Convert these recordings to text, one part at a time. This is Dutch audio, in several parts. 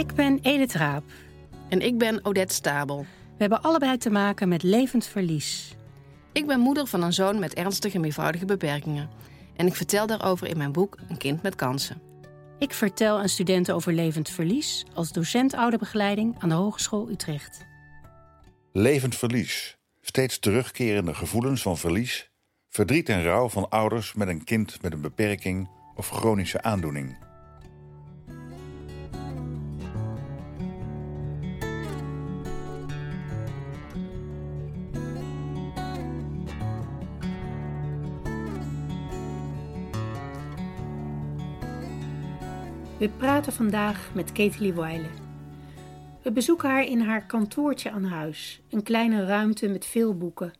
Ik ben Edith Raap. En ik ben Odette Stabel. We hebben allebei te maken met levend verlies. Ik ben moeder van een zoon met ernstige meervoudige beperkingen. En ik vertel daarover in mijn boek Een kind met kansen. Ik vertel aan studenten over levend verlies als docent ouderbegeleiding aan de Hogeschool Utrecht. Levend verlies. Steeds terugkerende gevoelens van verlies, verdriet en rouw van ouders met een kind met een beperking of chronische aandoening. We praten vandaag met Katie Weile. We bezoeken haar in haar kantoortje aan huis, een kleine ruimte met veel boeken.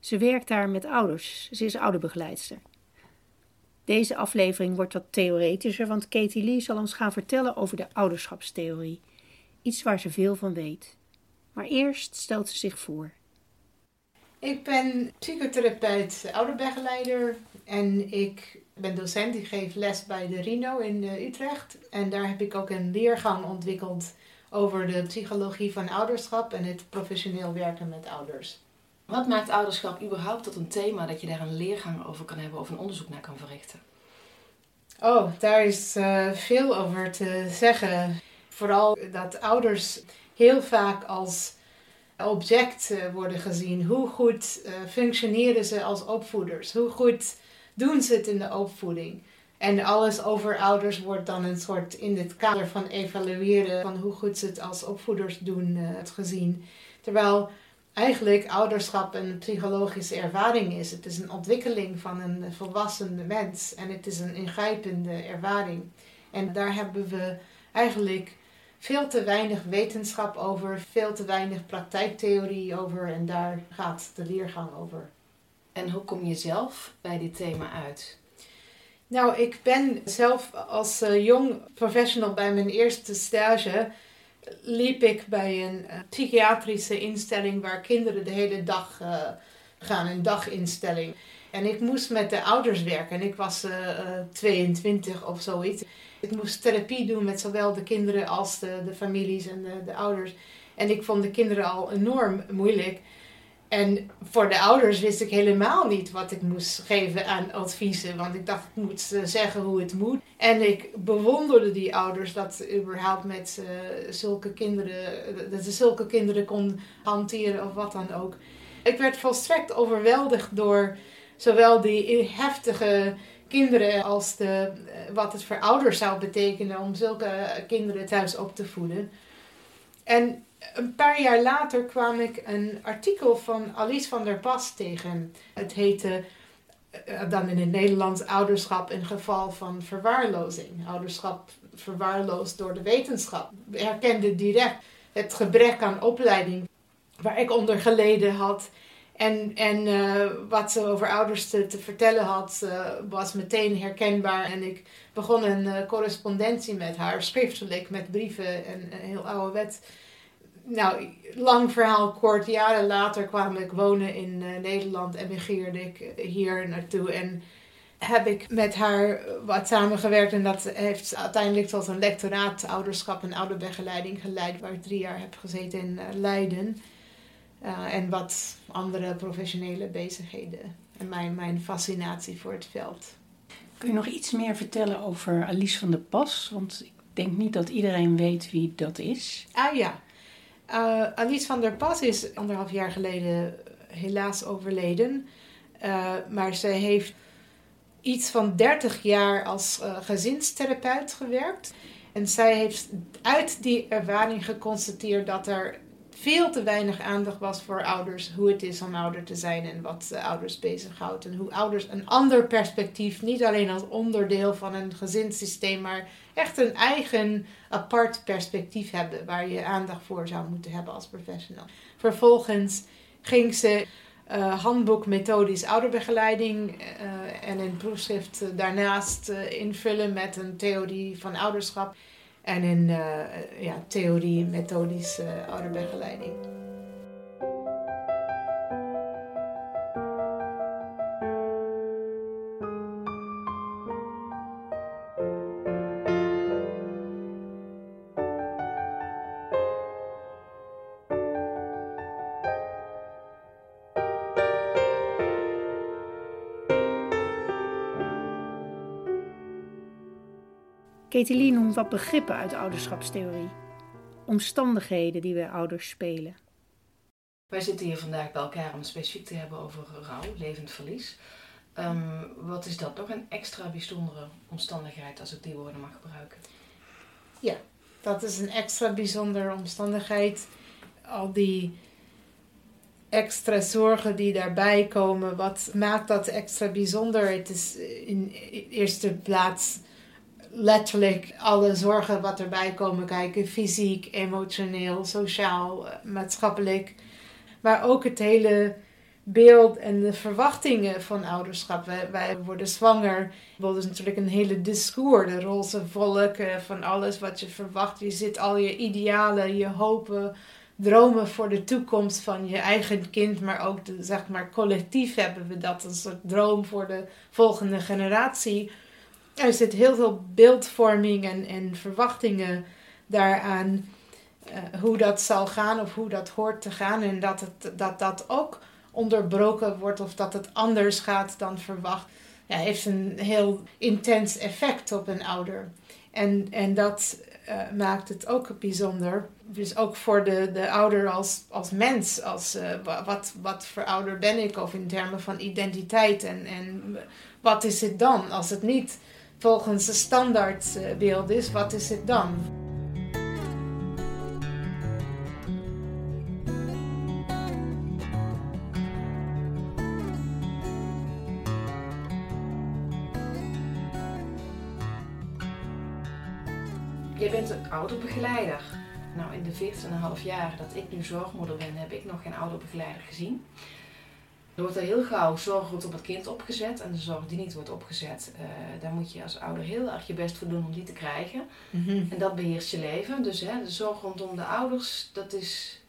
Ze werkt daar met ouders, ze is ouderbegeleidster. Deze aflevering wordt wat theoretischer, want Katie Lee zal ons gaan vertellen over de ouderschapstheorie, iets waar ze veel van weet. Maar eerst stelt ze zich voor. Ik ben psychotherapeut, ouderbegeleider en ik ben docent. Ik geef les bij de Rino in eh, Utrecht. En daar heb ik ook een leergang ontwikkeld over de psychologie van ouderschap en het professioneel werken met ouders. Wat maakt ouderschap überhaupt tot een thema dat je daar een leergang over kan hebben of een onderzoek naar kan verrichten? Oh, daar is uh, veel over te zeggen. Vooral dat ouders heel vaak als object uh, worden gezien. Hoe goed functioneren ze als opvoeders? Hoe goed doen ze het in de opvoeding? En alles over ouders wordt dan een soort in het kader van evalueren van hoe goed ze het als opvoeders doen het gezien. Terwijl eigenlijk ouderschap een psychologische ervaring is. Het is een ontwikkeling van een volwassen mens en het is een ingrijpende ervaring. En daar hebben we eigenlijk veel te weinig wetenschap over, veel te weinig praktijktheorie over en daar gaat de leergang over. En hoe kom je zelf bij dit thema uit? Nou, ik ben zelf als uh, jong professional bij mijn eerste stage liep ik bij een uh, psychiatrische instelling waar kinderen de hele dag uh, gaan, een daginstelling. En ik moest met de ouders werken en ik was 22 of zoiets. Ik moest therapie doen met zowel de kinderen als de, de families en de ouders. En ik vond de kinderen al enorm moeilijk. En voor de ouders wist ik helemaal niet wat ik moest geven aan adviezen. Want ik dacht, ik moet zeggen hoe het moet. En ik bewonderde die ouders dat überhaupt met uh, zulke kinderen, dat ze zulke kinderen kon hanteren of wat dan ook. Ik werd volstrekt overweldigd door zowel die heftige kinderen als de, wat het voor ouders zou betekenen om zulke kinderen thuis op te voeden. En een paar jaar later kwam ik een artikel van Alice van der Pas tegen. Het heette uh, dan in het Nederlands ouderschap in geval van verwaarlozing. Ouderschap verwaarloosd door de wetenschap. Ik herkende direct het gebrek aan opleiding waar ik onder geleden had. En, en uh, wat ze over ouders te, te vertellen had, uh, was meteen herkenbaar. En ik begon een correspondentie met haar, schriftelijk, met brieven en heel oude wet nou, lang verhaal kort. Jaren later kwam ik wonen in uh, Nederland en migreerde ik hier naartoe. En heb ik met haar wat samengewerkt. En dat heeft uiteindelijk tot een lectoraat ouderschap en ouderbegeleiding geleid. Waar ik drie jaar heb gezeten in uh, Leiden. Uh, en wat andere professionele bezigheden. En mijn, mijn fascinatie voor het veld. Kun je nog iets meer vertellen over Alice van der Pas? Want ik denk niet dat iedereen weet wie dat is. Ah ja. Uh, Alice van der Pas is anderhalf jaar geleden helaas overleden. Uh, maar zij heeft iets van 30 jaar als uh, gezinstherapeut gewerkt. En zij heeft uit die ervaring geconstateerd dat er veel te weinig aandacht was voor ouders. Hoe het is om ouder te zijn en wat ouders bezighoudt. En hoe ouders een ander perspectief, niet alleen als onderdeel van een gezinssysteem, maar echt een eigen apart perspectief hebben waar je aandacht voor zou moeten hebben als professional. Vervolgens ging ze uh, handboek methodisch ouderbegeleiding uh, en een proefschrift daarnaast uh, invullen met een theorie van ouderschap en een ja, theorie methodisch ouderbegeleiding. Ketelie noemt wat begrippen uit de ouderschapstheorie. Omstandigheden die wij ouders spelen. Wij zitten hier vandaag bij elkaar om specifiek te hebben over rouw, levend verlies. Ehm, wat is dat nog een extra bijzondere omstandigheid, als ik die woorden mag gebruiken? Ja, dat is een extra bijzondere omstandigheid. Al die extra zorgen die daarbij komen, wat maakt dat extra bijzonder? Het is in eerste plaats letterlijk alle zorgen wat erbij komen kijken: fysiek, emotioneel, sociaal, eh, maatschappelijk. Maar ook het hele beeld en de verwachtingen van ouderschap. Wij, worden zwanger. Dat is natuurlijk een hele discours. De roze volk, van alles wat je verwacht. Je zit al je idealen, je hopen, dromen voor de toekomst van je eigen kind. Maar ook zeg maar collectief hebben we dat. Een soort droom voor de volgende generatie. Er zit heel veel beeldvorming en, en verwachtingen daaraan. Uh, hoe dat zal gaan of hoe dat hoort te gaan. En dat het, dat, dat ook onderbroken wordt of dat het anders gaat dan verwacht, ja, heeft een heel intens effect op een ouder. En, en dat uh, maakt het ook bijzonder. Dus ook voor de, de ouder als, als mens. Als, uh, wat, wat voor ouder ben ik? Of in termen van identiteit. En, en wat is het dan? Als het niet volgens de standaardbeeld is, wat is het dan? Je bent een ouderbegeleider. Nou, in de 14,5 jaar dat ik nu zorgmoeder ben, heb ik nog geen ouderbegeleider gezien. Er wordt er heel gauw zorg wordt op het kind opgezet. En de zorg die niet wordt opgezet, uh, daar moet je als ouder heel erg je best voor doen om die te krijgen. Mhm. En dat beheerst je leven. Dus hè, de zorg rondom de ouders, dat is...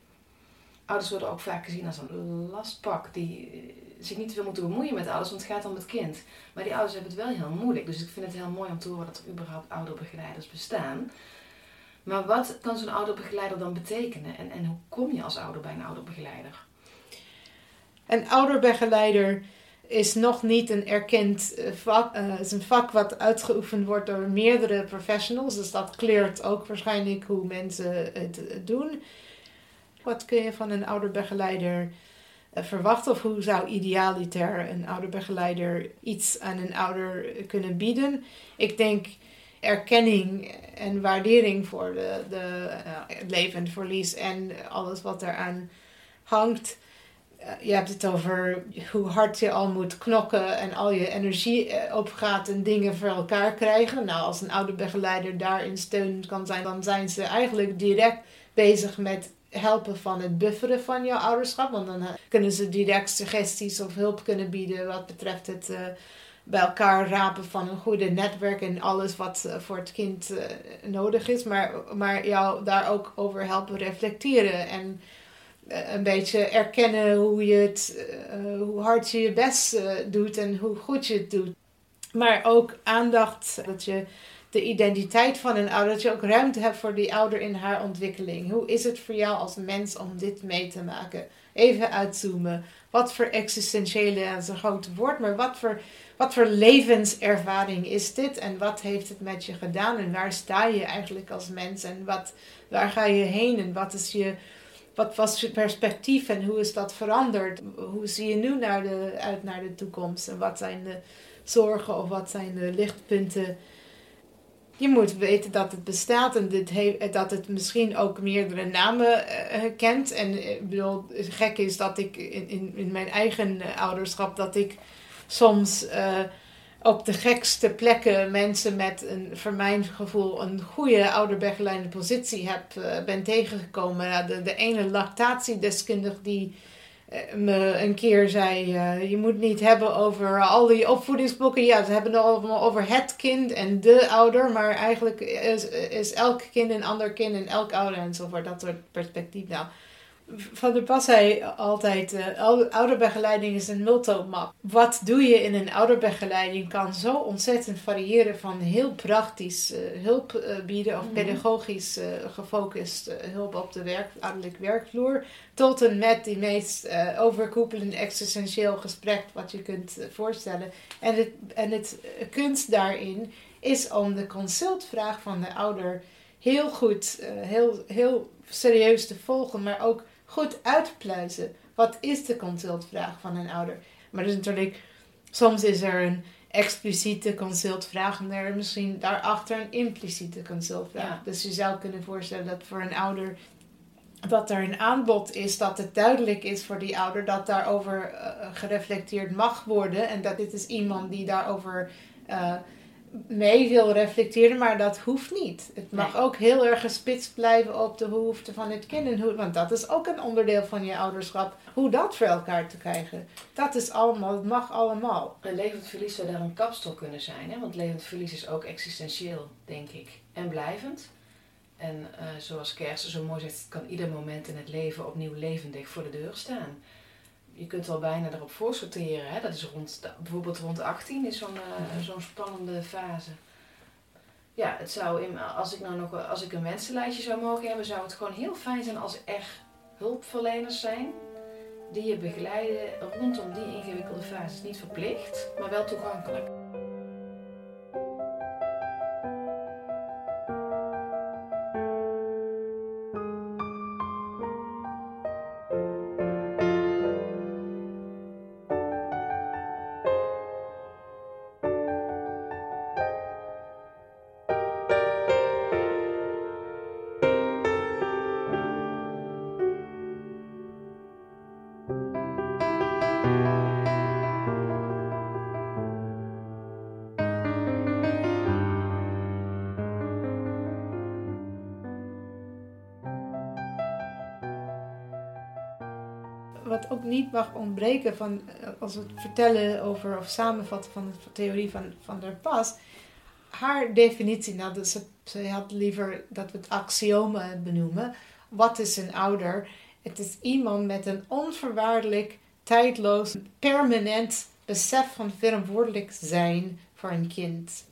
Ouders worden ook vaak gezien als een lastpak die eh, zich niet te veel moeten bemoeien met ouders, want het gaat om het kind. Maar die ouders hebben het wel heel moeilijk. Dus ik vind het heel mooi om te horen dat er überhaupt ouderbegeleiders bestaan. Maar wat kan zo'n ouderbegeleider dan betekenen? En, en hoe kom je als ouder bij een ouderbegeleider? Een ouderbegeleider is nog niet een erkend eh, vak. Het uh, is een vak wat uitgeoefend wordt door meerdere professionals. Dus dat kleurt ook waarschijnlijk hoe mensen het doen. Wat kun je van een ouderbegeleider uh, verwachten? Of hoe zou idealiter een ouderbegeleider iets aan een ouder kunnen bieden? Ik denk erkenning en waardering voor de, de uh, levend verlies en alles wat eraan hangt je hebt het over hoe hard je al moet knokken en al je energie opgaat en dingen voor elkaar krijgen. Nou, als een oude begeleider daarin steunend kan zijn, dan zijn ze eigenlijk direct bezig met helpen van het bufferen van jouw ouderschap. Want dan kunnen ze direct suggesties of hulp kunnen bieden wat betreft het uh, bij elkaar rapen van een goede netwerk en alles wat voor het kind nodig is. Maar, maar jou daar ook over helpen reflecteren en een beetje erkennen hoe, je het, uh, hoe hard je je best uh, doet en hoe goed je het doet. Maar ook aandacht dat je de identiteit van een ouder, dat je ook ruimte hebt voor die ouder in haar ontwikkeling. Hoe is het voor jou als mens om dit mee te maken? Even uitzoomen. Wat voor existentiële, dat is een groot woord, maar wat voor, wat voor levenservaring is dit? En wat heeft het met je gedaan? En waar sta je eigenlijk als mens? En wat, waar ga je heen? En wat is je wat was je perspectief en hoe is dat veranderd? Hoe zie je nu naar de, uit naar de toekomst? En wat zijn de zorgen of wat zijn de lichtpunten? Je moet weten dat het bestaat en dit dat het misschien ook meerdere namen uh, kent. En ik bedoel, het gek is dat ik in, in, in mijn eigen ouderschap, dat ik soms... op de gekste plekken mensen met een, voor mijn gevoel, een goede ouderbegeleidende positie heb, uh, ben tegengekomen. De, de ene lactatiedeskundige die uh, me een keer zei: uh, Je moet niet hebben over al die opvoedingsboeken. Ja, ze hebben het allemaal over het kind en de ouder, maar eigenlijk is, is elk kind een ander kind en elk ouder enzovoort. Dat soort perspectief. Nou, van der Pas zei altijd, uh, ouderbegeleiding is een multomap. Wat doe je in een ouderbegeleiding kan zo ontzettend variëren van heel praktisch uh, hulp uh, bieden of pedagogisch gefocust hulp op de werk, werkvloer, tot en met die meest overkoepelende existentieel gesprek wat je kunt voorstellen. En het, en het kunst daarin is om de consultvraag van de ouder heel goed, heel, heel serieus te volgen, maar ook goed uit te pluizen. Wat is de consultvraag van een ouder? Maar dus natuurlijk, soms is er een expliciete consultvraag en er misschien daarachter een impliciete consultvraag. Dus je zou kunnen voorstellen dat voor een ouder dat er een aanbod is dat het duidelijk is voor die ouder dat daarover uh, gereflecteerd mag worden en dat dit is iemand die daarover uh, mee wil reflecteren, maar dat hoeft niet. Het mag ook heel erg gespitst blijven op de behoeften van het kind. En hoe, want dat is ook een onderdeel van je ouderschap. Hoe dat voor elkaar te krijgen. Dat is allemaal, het mag allemaal. Een levend verlies zou daar een kapstok kunnen zijn. Hè? Want levend verlies is ook existentieel, denk ik. En blijvend. En uh, zoals Kersen zo mooi zegt, kan ieder moment in het leven opnieuw levendig voor de deur staan je kunt wel bijna erop voorsorteren. Hè? Dat is rond, bijvoorbeeld rond 18 is zo'n uh, zo'n spannende fase. Ja, het zou in, als ik nou nog als ik een wensenlijstje zou mogen hebben, zou het gewoon heel fijn zijn als er hulpverleners zijn die je begeleiden rondom die ingewikkelde fases. Niet verplicht, maar wel toegankelijk. Wat ook niet mag ontbreken van, eh, als we het vertellen over of samenvatten van de theorie van, van der Pas. Haar definitie, nou, ze, ze had liever dat we het axiomen benoemen. Wat is een ouder? Het is iemand met een onvoorwaardelijk, tijdloos, permanent besef van verantwoordelijk zijn voor een kind.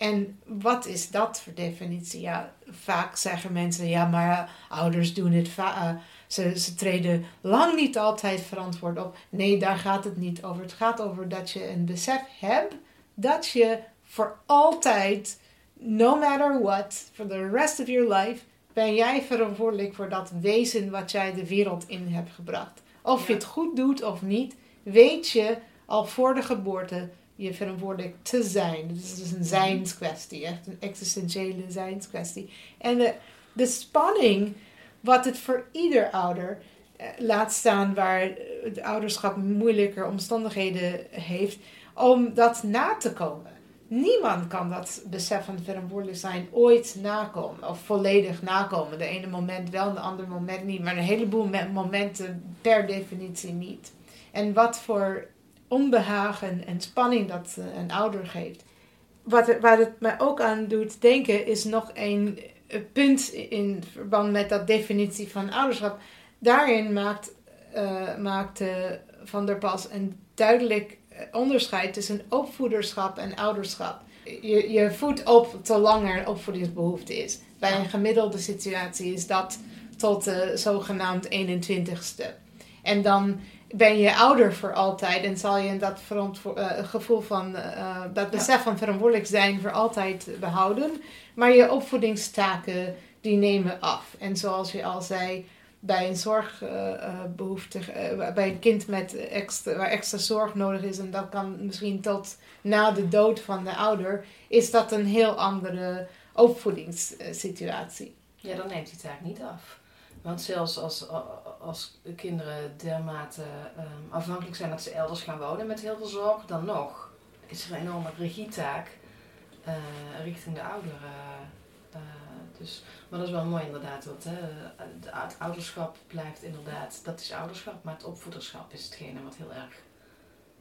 En wat is dat voor definitie? Ja, vaak zeggen mensen, ja, maar ouders doen het vaak eh, ze, ze treden lang niet altijd verantwoord op. Nee, daar gaat het niet over. Het gaat over dat je een besef hebt dat je voor altijd, no matter what, for the rest of your life, ben jij verantwoordelijk voor dat wezen wat jij de wereld in hebt gebracht. Of je het goed doet of niet, weet je al voor de geboorte je verantwoordelijk te zijn. Dus het is een zijnskwestie, echt een existentiële zijnskwestie. En de, de spanning wat het voor ieder ouder eh, laat staan waar het ouderschap moeilijker omstandigheden heeft, om dat na te komen. Niemand kan dat besef van verantwoordelijk zijn ooit nakomen of volledig nakomen. De ene moment wel, de andere moment niet, maar een heleboel momenten per definitie niet. En wat voor onbehagen en spanning dat eh, een ouder geeft. Wat het, waar het me ook aan doet denken is nog een punt in verband met dat definitie van ouderschap. Daarin maakt, uh, Van der Pas een duidelijk onderscheid tussen opvoederschap en ouderschap. Je, je voedt op te langer opvoedingsbehoefte is. Bij een gemiddelde situatie is dat tot de zogenaamd 21ste. En dan ben je ouder voor altijd en zal je dat uh, gevoel van uh, dat besef van verantwoordelijk zijn voor altijd behouden. Maar je opvoedingstaken die nemen af. En zoals je al zei, bij een zorgbehoefte, uh, bij een kind met extra, waar extra zorg nodig is, en dat kan misschien tot na de dood van de ouder, is dat een heel andere opvoedingssituatie. Ja, dan neemt die taak niet af. Want zelfs als, als kinderen dermate um, afhankelijk zijn dat ze elders gaan wonen met heel veel zorg, dan nog is er een enorme regietaak uh, richting de ouderen. Uh, dus, maar dat is wel mooi inderdaad. Want, hè, het ouderschap blijft inderdaad, dat is ouderschap, maar het opvoederschap is hetgene wat heel erg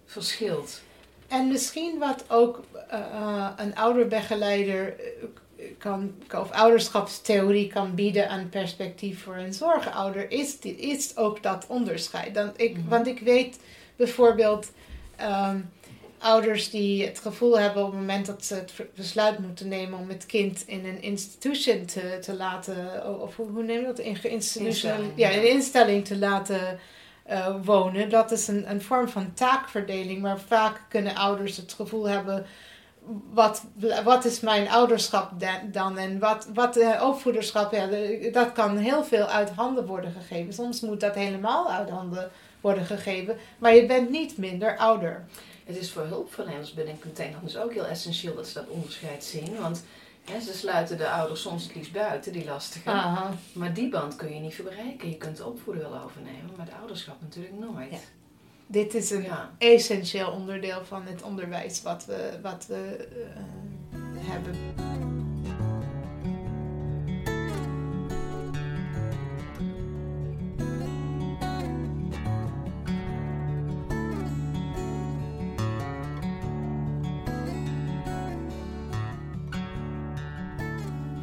verschilt. En misschien wat ook uh, een ouderbegeleider kan, of ouderschapstheorie kan bieden aan perspectief voor een zorgouder, is, is ook dat onderscheid. Dan ik, mhm. Want ik weet bijvoorbeeld um, ouders die het gevoel hebben op het moment dat ze het besluit moeten nemen om het kind in een institution te, te laten, of hoe, hoe neem je dat? In instelling, ja, in een instelling te laten uh, wonen. Dat is een, een vorm van taakverdeling, maar vaak kunnen ouders het gevoel hebben wat, wat is mijn ouderschap dan en wat, wat uh, opvoederschap, ja, dat kan heel veel uit handen worden gegeven. Soms moet dat helemaal uit handen worden gegeven, maar je bent niet minder ouder. Het is voor hulpverleners binnen een container dus ook heel essentieel dat ze dat onderscheid zien, want ze sluiten de ouders soms het liefst buiten, die lastige. Aha. Maar die band kun je niet verbereiken. Je kunt de opvoeden wel overnemen, maar de ouderschap natuurlijk nooit. Dit is een essentieel onderdeel van het onderwijs wat we, wat we uh, hebben.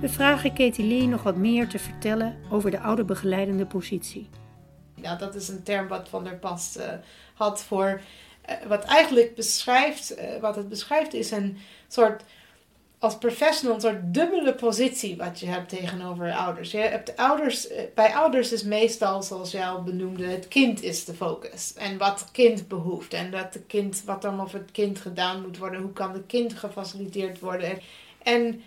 We vragen Katie Lee nog wat meer te vertellen over de ouderbegeleidende positie. Ja, dat is een term wat Van der Pas uh, had voor. Uh, wat eigenlijk beschrijft, uh, wat het beschrijft, is een soort. Als professional een soort dubbele positie wat je hebt tegenover ouders. Je hebt ouders bij ouders is meestal, zoals jij benoemde, het kind is de focus. En wat het kind behoeft. En dat de kind, wat dan of het kind gedaan moet worden. Hoe kan de kind gefaciliteerd worden. En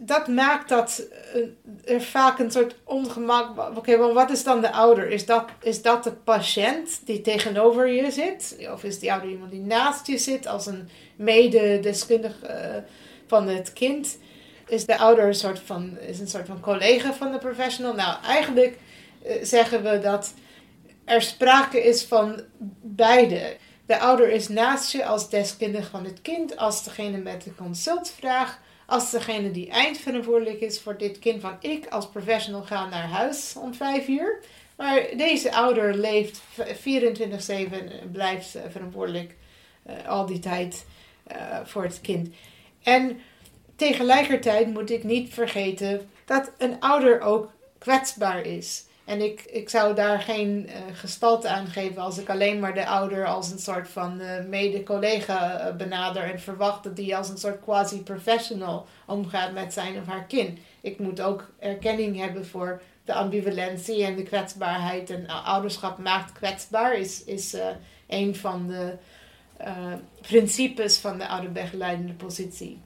dat maakt dat eh, er vaak een soort ongemak. Oké, maar wat is dan de ouder? Is dat, is dat de patiënt die tegenover je zit? Of is die ouder iemand die naast je zit als een mededeskundige uh, van het kind? Is de ouder een soort van, is een soort van collega van de professional? Nou, eigenlijk uh, zeggen we dat er sprake is van beide. De ouder is naast je als deskundige van het kind, als degene met de consultvraag als degene die eindverantwoordelijk is voor dit kind van ik als professional ga naar huis om vijf uur. Maar deze ouder leeft 24-7 en blijft eh, verantwoordelijk uh, al die tijd voor het kind. En tegelijkertijd moet ik niet vergeten dat een ouder ook kwetsbaar is. En ik, ik zou daar geen uh, gestalte aan geven als ik alleen maar de ouder als een soort van uh, mede-collega uh, benader en verwacht dat die als een soort quasi-professional omgaat met zijn of haar kind. Ik moet ook erkenning hebben voor de ambivalentie en de kwetsbaarheid. En ouderschap maakt kwetsbaar is, is een van de principes van de ouderbegeleidende positie.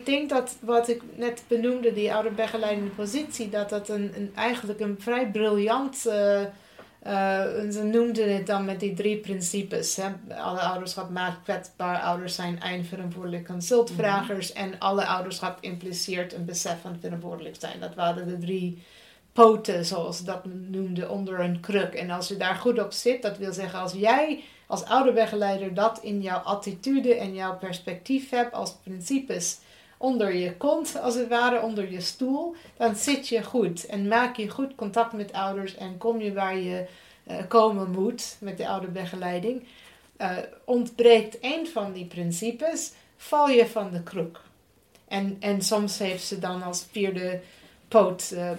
Ik denk dat wat ik net benoemde, die ouderbegeleidende positie, dat dat een, een, eigenlijk een vrij briljant. Uh, ze noemden het dan met die drie principes. Hè? Alle ouderschap maakt kwetsbaar, ouders zijn eindverantwoordelijk consultvragers mhm. en alle ouderschap impliceert een besef van verantwoordelijk zijn. Dat waren de drie poten, zoals ze dat noemden, onder een kruk. En als je daar goed op zit, dat wil zeggen als jij als ouderbegeleider dat in jouw attitude en jouw perspectief hebt als principes onder je kont, als het ware, onder je stoel, dan zit je goed en maak je goed contact met ouders en kom je waar je uh, komen moet met de ouderbegeleiding. Uh, ontbreekt een van die principes, val je van de kruk. En, en soms heeft ze dan als vierde poot uh,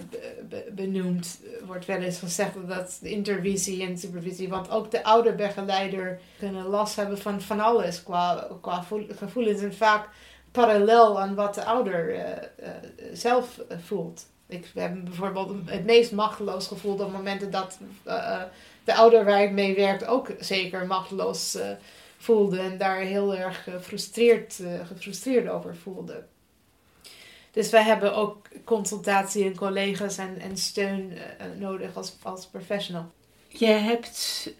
benoemd. Wordt wel eens gezegd dat dat intervisie en supervisie. Want ook de ouderbegeleider kunnen last hebben van van alles qua, qua gevoelens. En vaak parallel aan wat de ouder uh, uh, zelf eh, voelt. Ik heb bijvoorbeeld het meest machteloos gevoeld op momenten dat de ouder waar ik mee werkt ook zeker machteloos voelde en daar heel erg gefrustreerd, gefrustreerd over voelde. Dus wij hebben ook consultatie en collega's en, en steun nodig als, als professional. Je hebt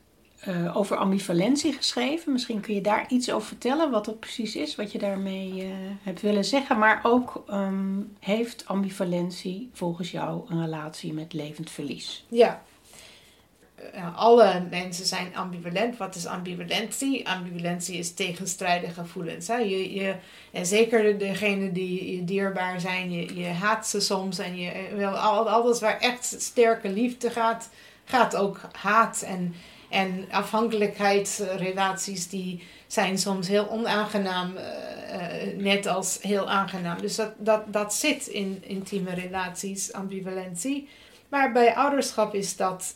uh, over ambivalentie geschreven. Misschien kun je daar iets over vertellen, wat dat precies is, wat je daarmee uh, hebt willen zeggen. Maar ook um, heeft ambivalentie volgens jou een relatie met levend verlies? Ja. Uh, alle mensen zijn ambivalent. Wat is ambivalentie? Ambivalentie is tegenstrijdige gevoelens. Je, en zeker degenen die je dierbaar zijn, je, je haat ze soms. En je, wel, alles waar echt sterke liefde gaat, gaat ook haat. En en afhankelijkheidsrelaties die zijn soms heel onaangenaam, uh, net als heel aangenaam. Dus dat, dat, dat zit in intieme relaties, ambivalentie. Maar bij ouderschap is dat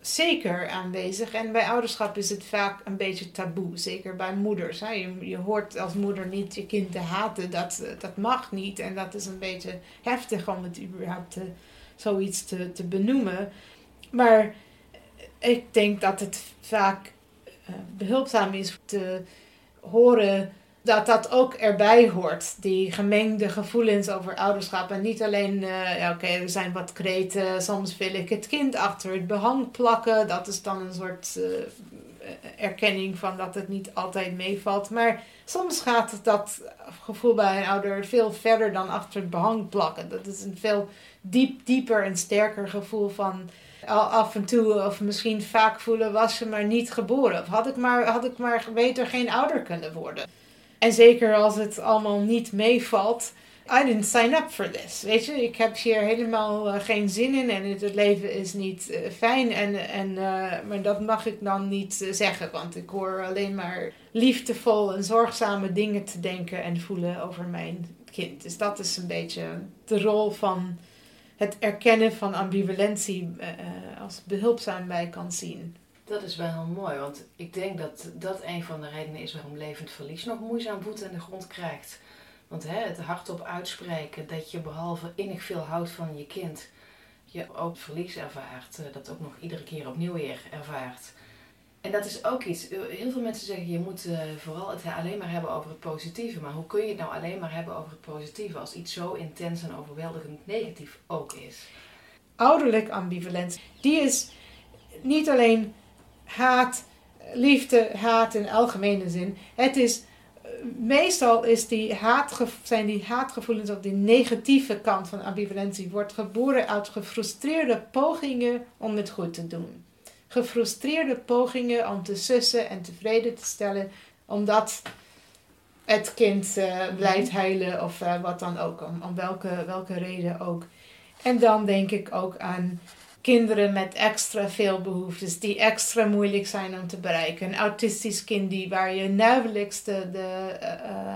zeker aanwezig. En bij ouderschap is het vaak een beetje taboe. Zeker bij moeders. Hè. Je, je hoort als moeder niet je kind te haten. Dat, dat mag niet. En dat is een beetje heftig om het überhaupt te, zoiets te, te benoemen. Maar ik denk dat het vaak uh, behulpzaam is te horen dat dat ook erbij hoort. Die gemengde gevoelens over ouderschap. En niet alleen, uh, ja, oké, er zijn wat kreten. Soms wil ik het kind achter het behang plakken. Dat is dan een soort uh, erkenning van dat het niet altijd meevalt. Maar soms gaat dat gevoel bij een ouder veel verder dan achter het behang plakken. Dat is een veel diep, dieper en sterker gevoel van af en toe of misschien vaak voelen was ze maar niet geboren. Of had ik maar, had ik maar beter geen ouder kunnen worden. En zeker als het allemaal niet meevalt. I didn't sign up for this. Weet je, ik heb hier helemaal eh, geen zin in en het, leven is niet uh, fijn. En, en, uh, maar dat mag ik dan niet zeggen, want ik hoor alleen maar liefdevol en zorgzame dingen te denken en voelen over mijn kind. Dus dat is een beetje de rol van het erkennen van ambivalentie als behulpzaam bij kan zien. Dat is wel heel mooi, want ik denk dat dat een van de redenen is waarom levend verlies nog moeizaam voet in de grond krijgt. Want hè, het hardop uitspreken dat je behalve innig veel houdt van je kind, je ook verlies ervaart, eh, dat ook nog iedere keer opnieuw weer ervaart. En dat is ook iets, heel veel mensen zeggen je moet eh, vooral het alleen maar hebben over het positieve. Maar hoe kun je het nou alleen maar hebben over het positieve als iets zo intens en overweldigend negatief ook is? Ouderlijk ambivalentie, die is niet alleen haat, liefde, haat in algemene zin. Het is, eh, meestal is die zijn die haatgevoelens op die negatieve kant van ambivalentie wordt geboren uit gefrustreerde pogingen om het goed te doen. Gefrustreerde pogingen om te sussen en tevreden te stellen, omdat het kind uh, blijft heilen of uh, wat dan ook, om, om welke, welke reden ook. En dan denk ik ook aan kinderen met extra veel behoeftes, die extra moeilijk zijn om te bereiken. Een autistisch kind die, waar je nauwelijks de, de, uh,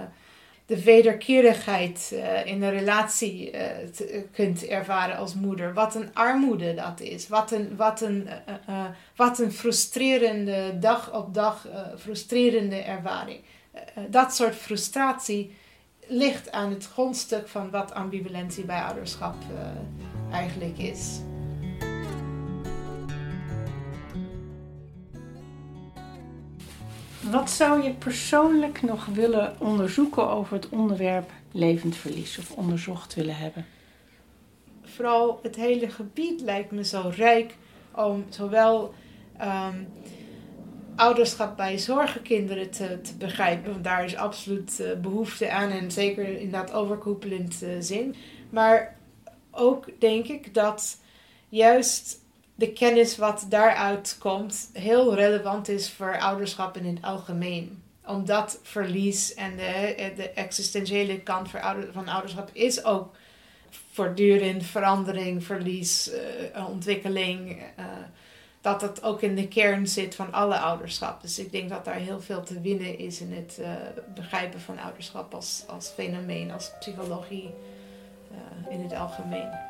de wederkerigheid uh, in een relatie te, kunt ervaren als moeder. Wat een armoede dat is. Wat een, wat een, wat een frustrerende, dag op dag frustrerende ervaring. dat soort frustratie ligt aan het grondstuk van wat ambivalentie bij ouderschap eigenlijk is. Wat zou je persoonlijk nog willen onderzoeken over het onderwerp levend verlies of onderzocht willen hebben? Vooral het hele gebied lijkt me zo rijk om zowel um, ouderschap bij zorgenkinderen te, te begrijpen. Daar is absoluut uh, behoefte aan en zeker in dat overkoepelend uh, zin. Maar ook denk ik dat juist de kennis wat daaruit komt heel relevant is voor ouderschap in het algemeen. Omdat verlies en de, de existentiële kant van ouderschap is ook voortdurend verandering, verlies, uh, ontwikkeling. Uh, dat dat ook in de kern zit van alle ouderschap. Dus ik denk dat daar heel veel te winnen is in het uh, begrijpen van ouderschap als, als fenomeen, als psychologie in het algemeen.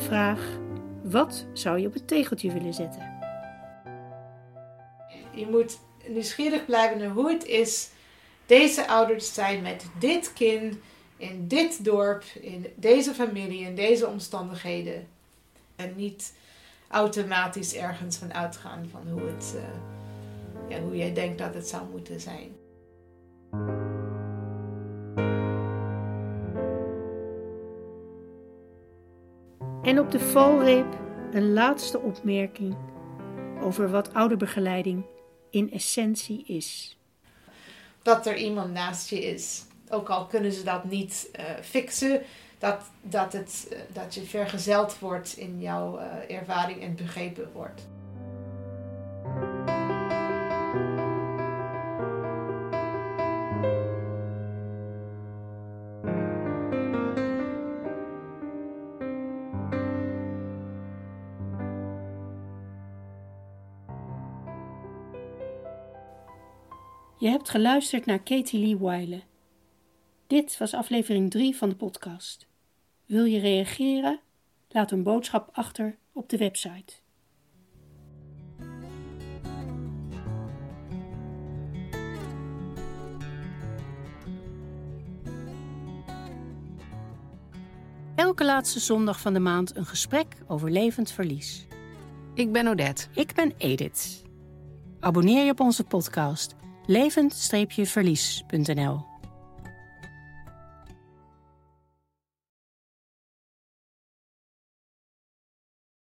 Vraag: wat zou je op het tegeltje willen zetten? Je moet nieuwsgierig blijven naar hoe het is deze ouders zijn met dit kind in dit dorp, in deze familie, in deze omstandigheden. En niet automatisch ergens van uitgaan van hoe, het, uh, ja, hoe jij denkt dat het zou moeten zijn. En op de valreep een laatste opmerking over wat ouderbegeleiding in essentie is. Dat er iemand naast je is. Ook al kunnen ze dat niet uh, fixen, dat, dat, het, uh, dat je vergezeld wordt in jouw uh, ervaring en begrepen wordt. Je hebt geluisterd naar Katie Lee Wiley. Dit was aflevering 3 van de podcast. Wil je reageren? Laat een boodschap achter op de website. Elke laatste zondag van de maand een gesprek over levend verlies. Ik ben Odette. Ik ben Edith. Abonneer je op onze podcast levend-verlies.nl